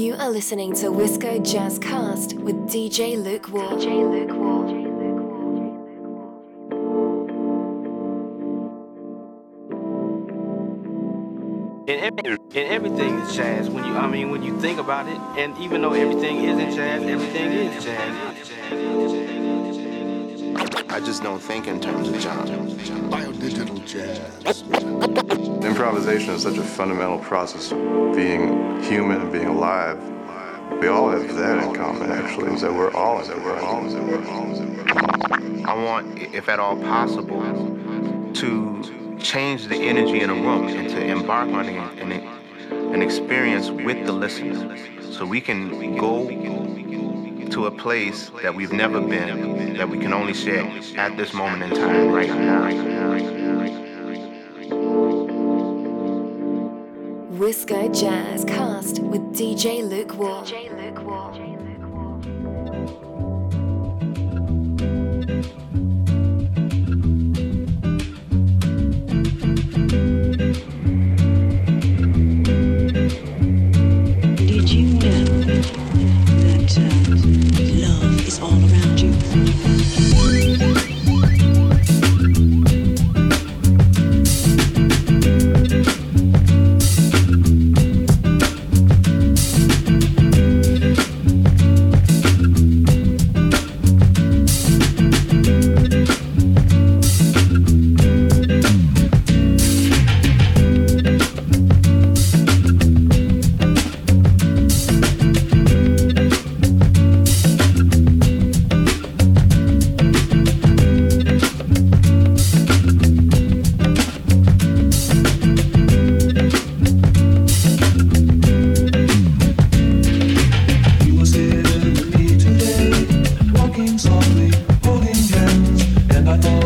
You are listening to Wisco Jazz Cast with DJ Lukewarm. DJ Lukewarm. And, and everything is jazz when you I mean when you think about it and even though everything isn't jazz everything is jazz. I just don't think in terms of genre. Biodigital jazz. Improvisation is such a fundamental process of being human and being alive. We all have that in common, actually, is that we're all, is that we're all, is that we're all, is that we're all. I want, if at all possible, to change the energy in a room and to embark on an, an experience with the listener so we can go to a place that we've never been, that we can only share at this moment in time, right now. Wisco Jazz Cast with DJ Lukewarm. DJ Lukewarm. Love got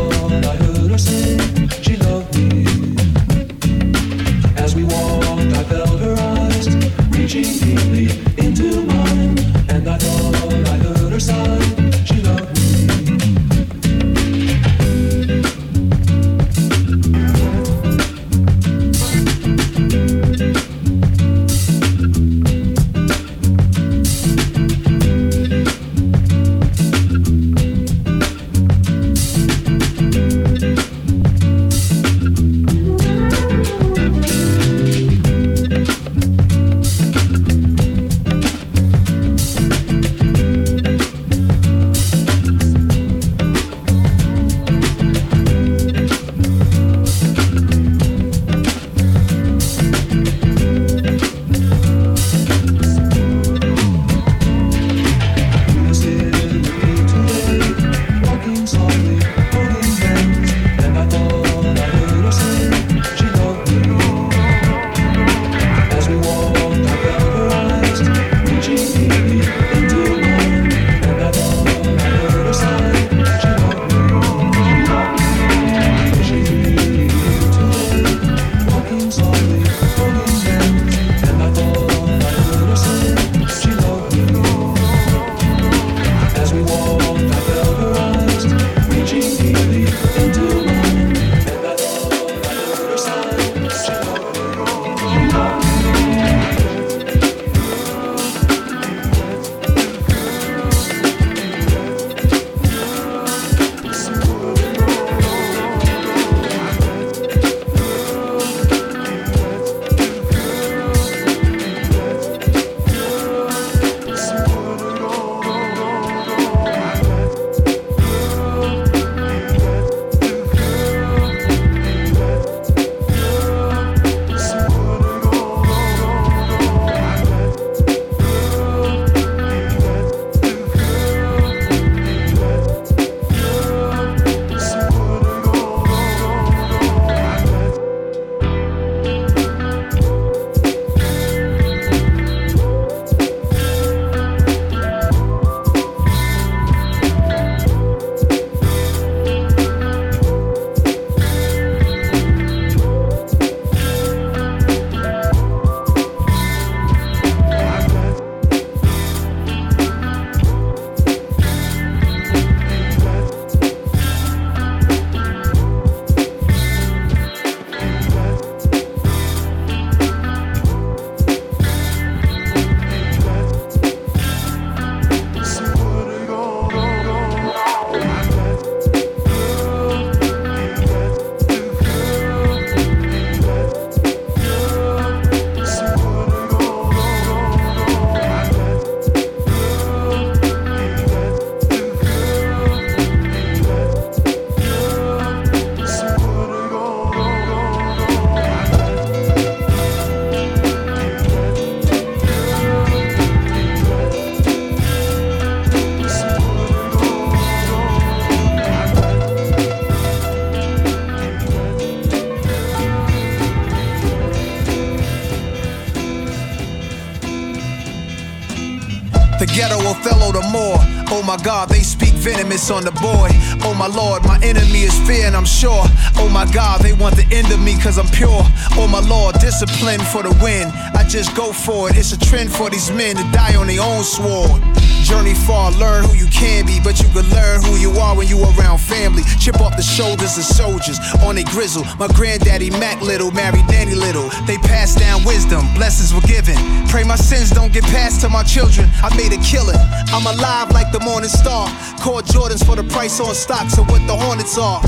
my God, they speak venomous on the boy. Oh my Lord, my enemy is fear, and I'm sure. Oh my God, they want the end of me cause I'm pure. Oh my Lord, discipline for the win. I just go for it. It's a trend for these men to die on their own sword. Journey far, learn who you can be, but you can learn who you are when you around family. Chip off the shoulders of soldiers on a grizzle. My granddaddy Mac Little married Danny Little. They passed down wisdom, blessings were given. Pray my sins don't get passed to my children. I made a killing. I'm alive like the morning star. Call Jordans for the price on stocks of what the Hornets are.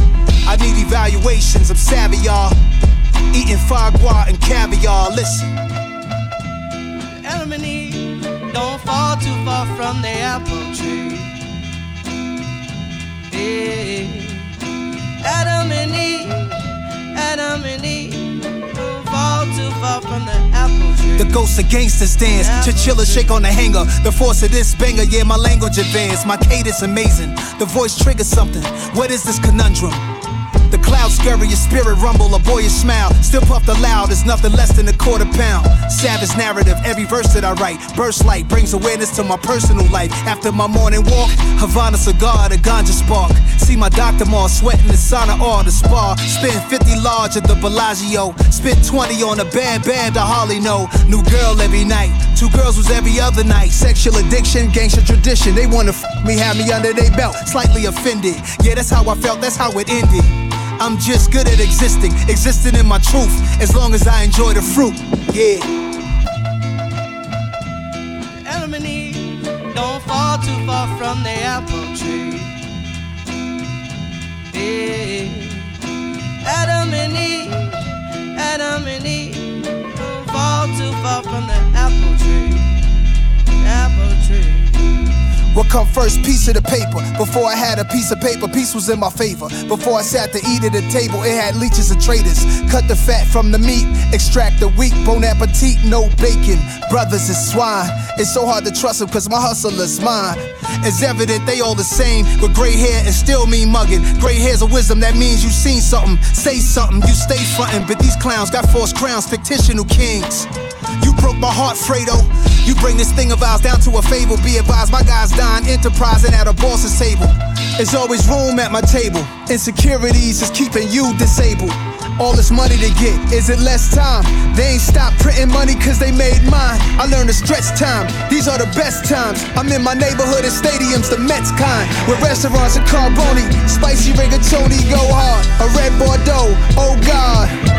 I need evaluations, I'm savvy, y'all. Eating foie gras and caviar. Listen. Too far from the apple tree. Yeah. Adam and Eve, Adam and Eve don't fall too far from the apple tree. The ghosts of gangsters dance. Chinchilla shake on the hanger. The force of this banger, yeah, my language advanced. My cadence amazing. The voice triggers something. What is this conundrum? Cloud scurry, your spirit rumble, a boyish smile. Still puff the loud, it's nothing less than a quarter pound. Savage narrative, every verse that I write. Burst light brings awareness to my personal life. After my morning walk, Havana cigar, the ganja spark. See my doctor mall sweating the sauna or the spa. Spend 50 large at the Bellagio. Spent 20 on a bad bad to Holly no. New girl every night. Two girls was every other night. Sexual addiction, gangster tradition. They wanna f me, have me under their belt. Slightly offended. Yeah, that's how I felt, that's how it ended. I'm just good at existing, existing in my truth, as long as I enjoy the fruit. Yeah. Adam and Eve don't fall too far from the apple tree. Yeah. Adam and Eve, Adam and Eve don't fall too far from the apple tree. Apple. What come first? Piece of the paper. Before I had a piece of paper, peace was in my favor. Before I sat to eat at a table, it had leeches and traitors. Cut the fat from the meat, extract the weak. Bon appetit, no bacon. Brothers is swine. It's so hard to trust them, cause my hustle is mine. It's evident they all the same, with gray hair and still mean mugging. Gray hair's a wisdom, that means you seen something. Say something, you stay frontin', but these clowns got false crowns, fictional kings. You broke my heart, Fredo. You bring this thing of ours down to a fable. Be advised, my guys dying, enterprising at a boss's table. There's always room at my table. Insecurities is keeping you disabled. All this money to get, is it less time? They ain't stopped printing money cause they made mine. I learned to stretch time, these are the best times. I'm in my neighborhood and stadiums, the Mets kind. With restaurants and Carbone, spicy rigatoni go hard. A red Bordeaux, oh God.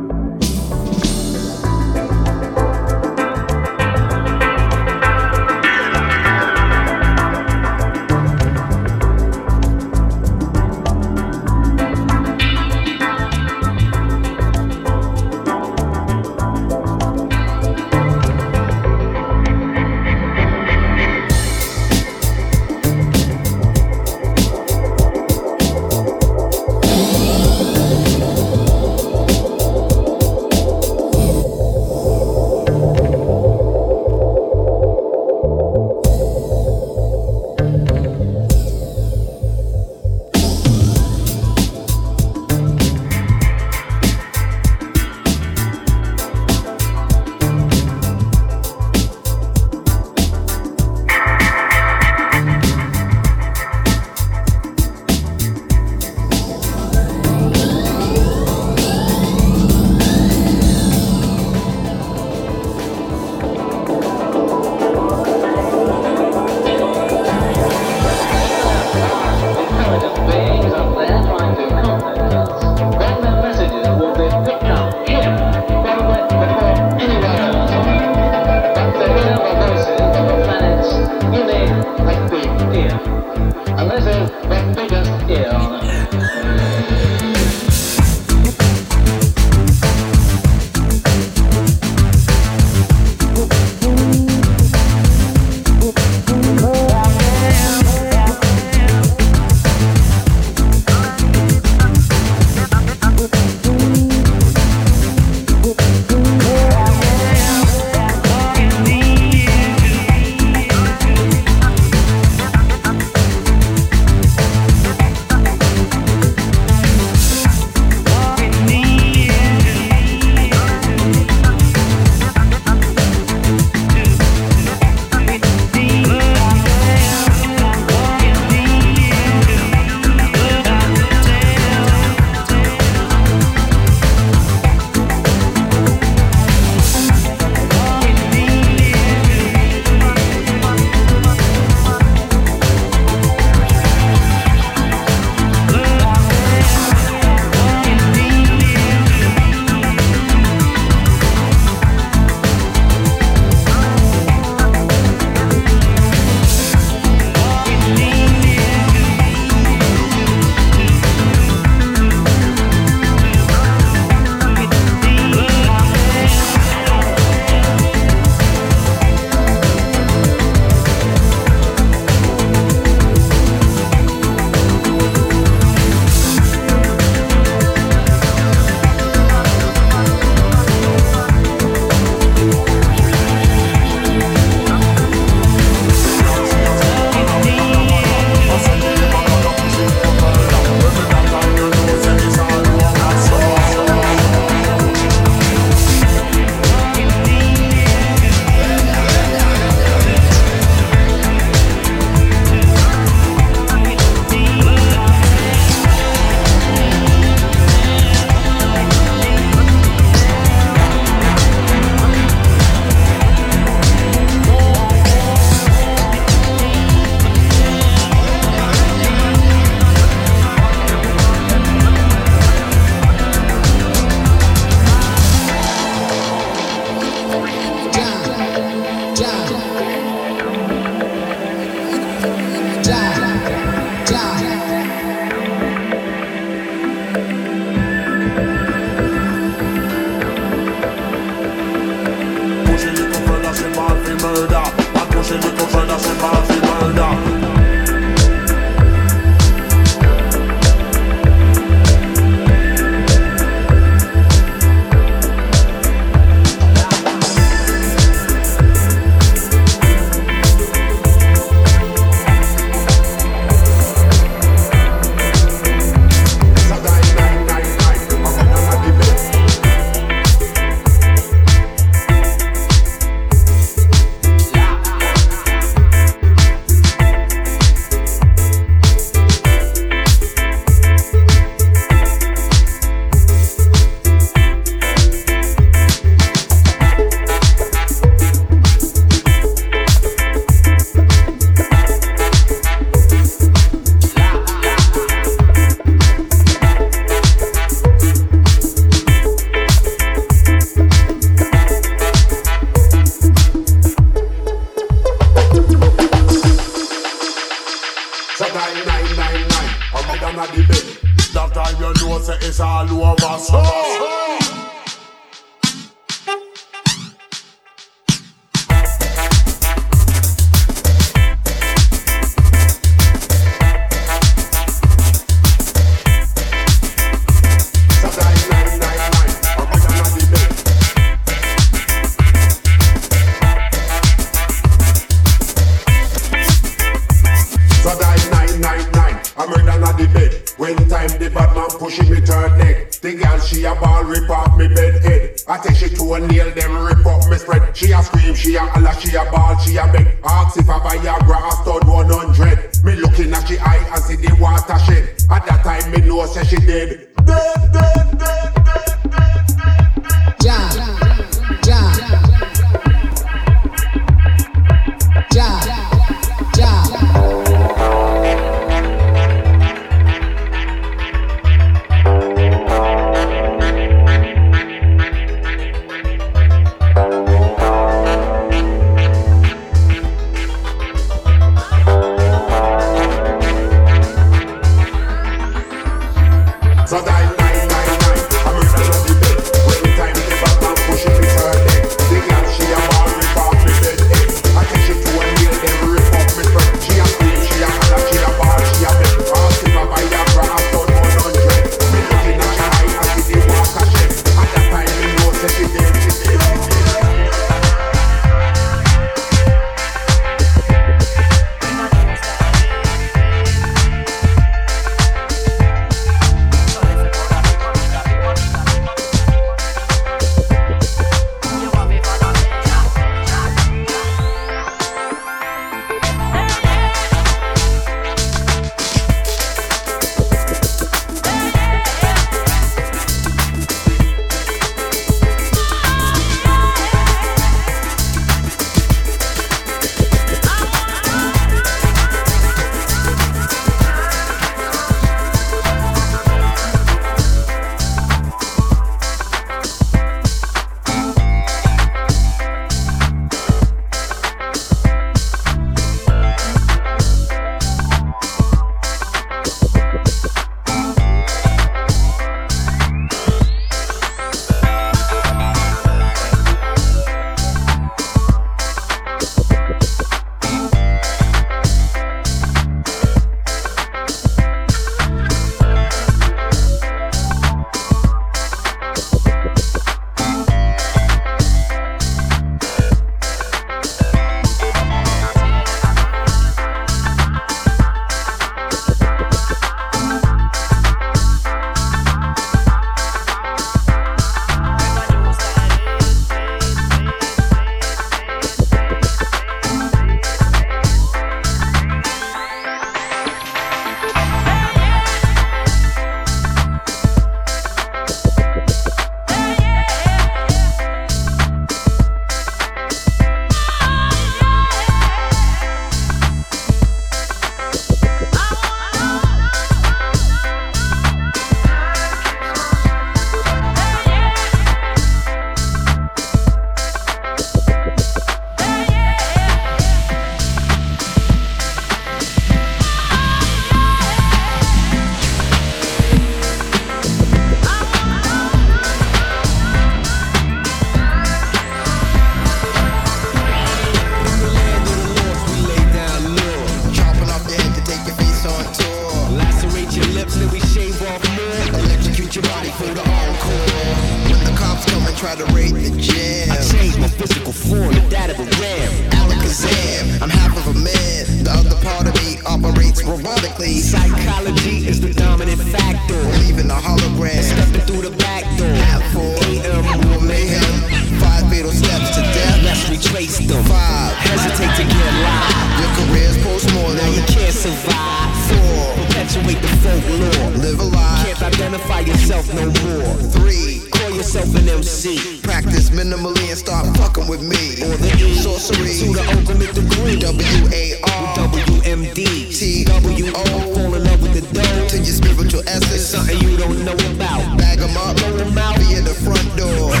for the encore. When the cops come and try to raid the gym, I change my physical form to that of a ram. Alakazam, I'm half of a man. The other part of me operates robotically. Psychology is the dominant factor. Leaving the hologram, stepping through the back door. Half full, AM or mayhem. Fatal steps to death. Let's retrace them. Five. Hesitate to get live. Your career's post-mortem. Now you can't survive. Four. Perpetuate the folklore. Live a lie. Can't identify yourself no more. Three. Call yourself an MC. Practice minimally and start fucking with me. Or the E. Sorcery. To the ultimate degree. W-A-R. W-M-D. T-W-O. Fall in love with dough. To your spiritual essence. Something you don't know about. Bag 'em up. Throw 'em out. Via the front door. But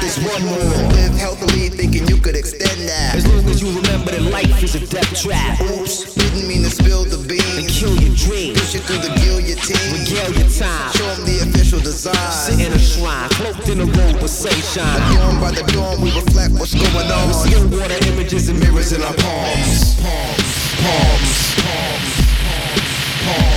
there's one more. Live healthily thinking you could extend that. As long as you remember that life is a death trap. Oops. Didn't mean to spill the beans. And kill your dreams. Push you through the guillotine. Regale your time. Show 'em the official design. Sit in a shrine. Cloaked in a robe of sunshine. Adorned by the dawn, we reflect what's going on. We still water images and mirrors in our palms. Palms. Palms. Palms. Palms.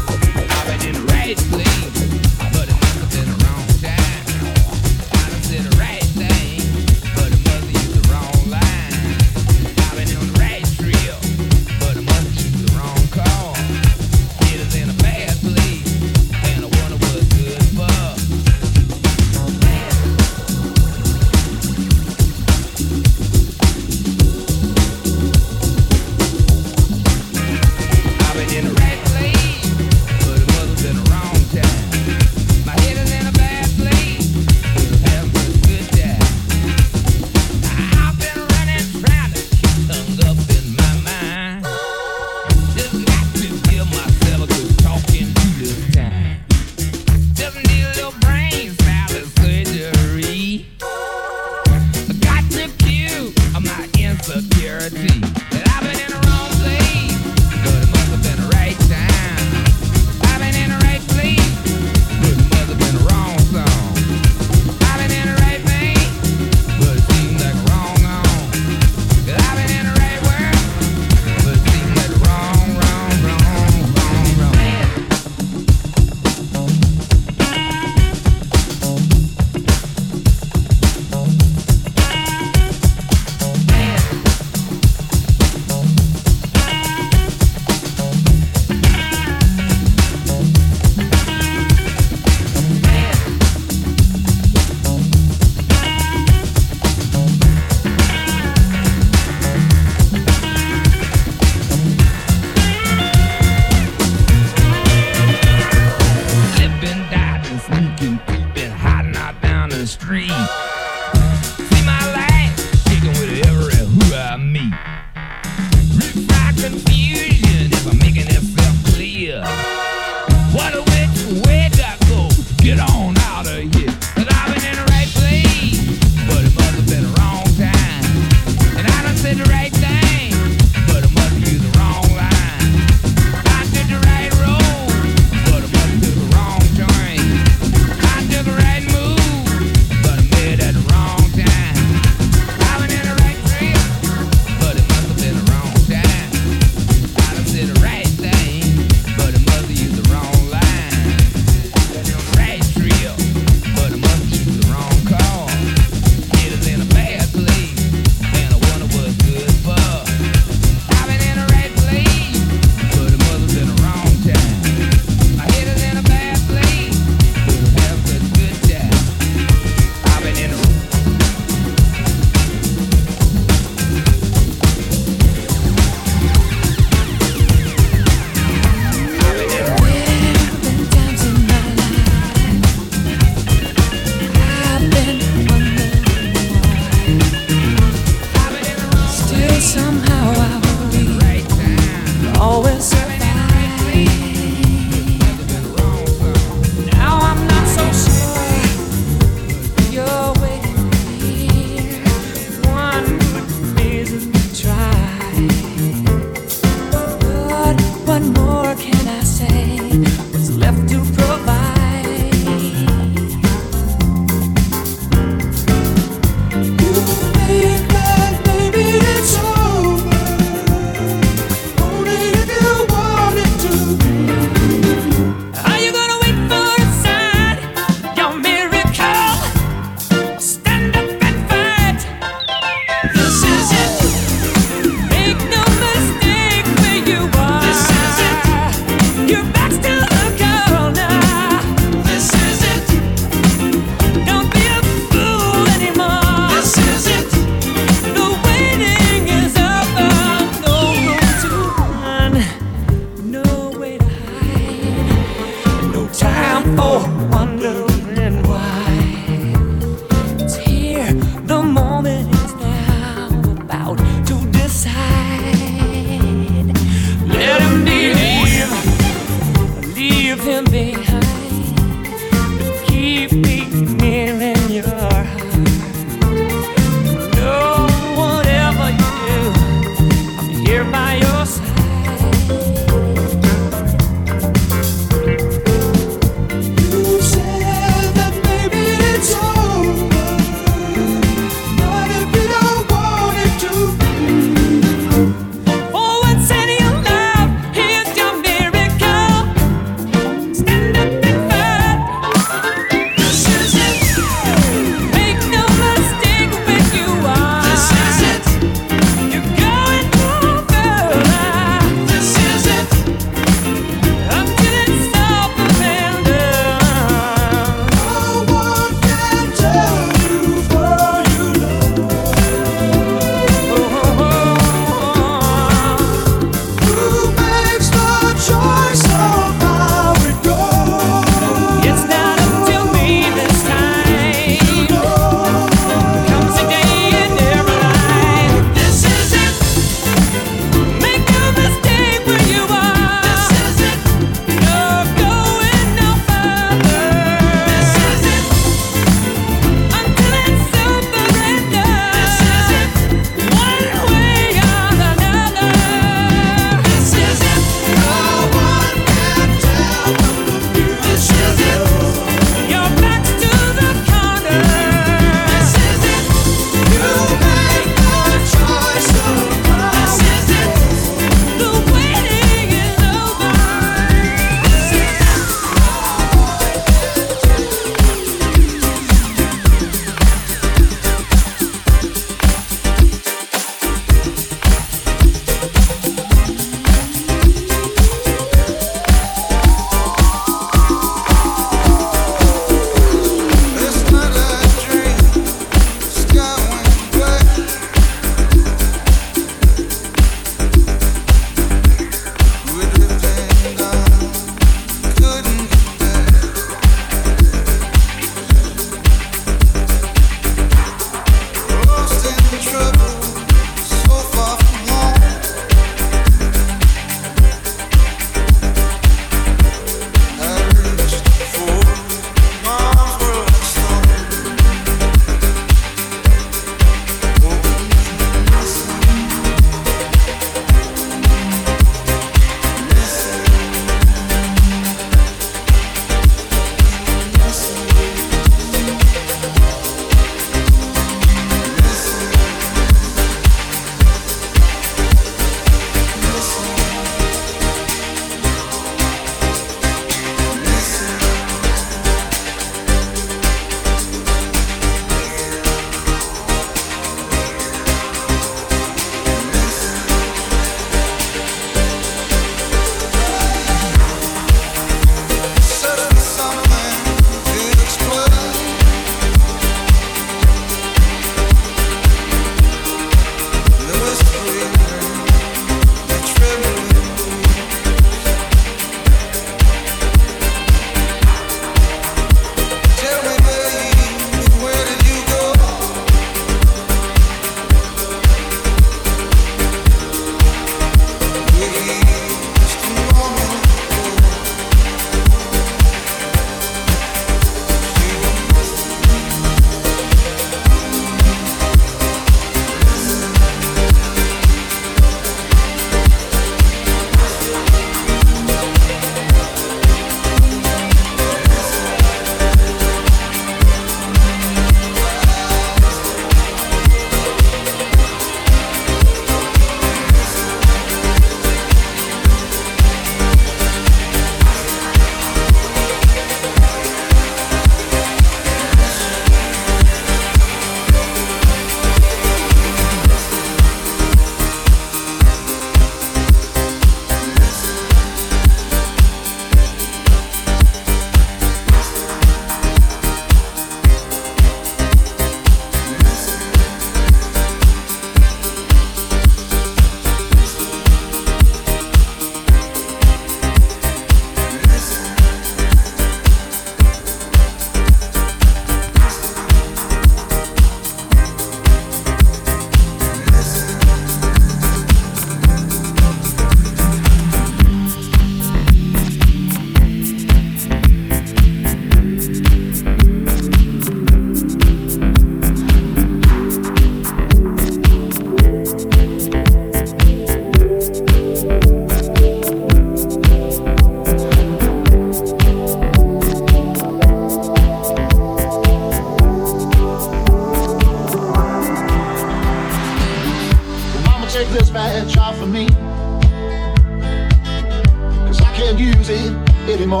can't use it anymore.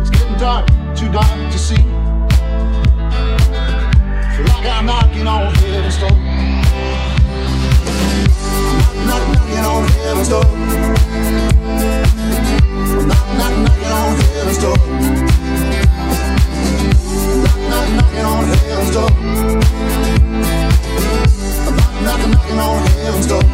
It's getting dark, too dark to see. Feel like I'm knocking on heaven's door. Knock, knock, knocking on heaven's door. Knock, knock, knocking on heaven's door. Knock, knock, knocking on heaven's door. Knock, knock, knocking on heaven's door.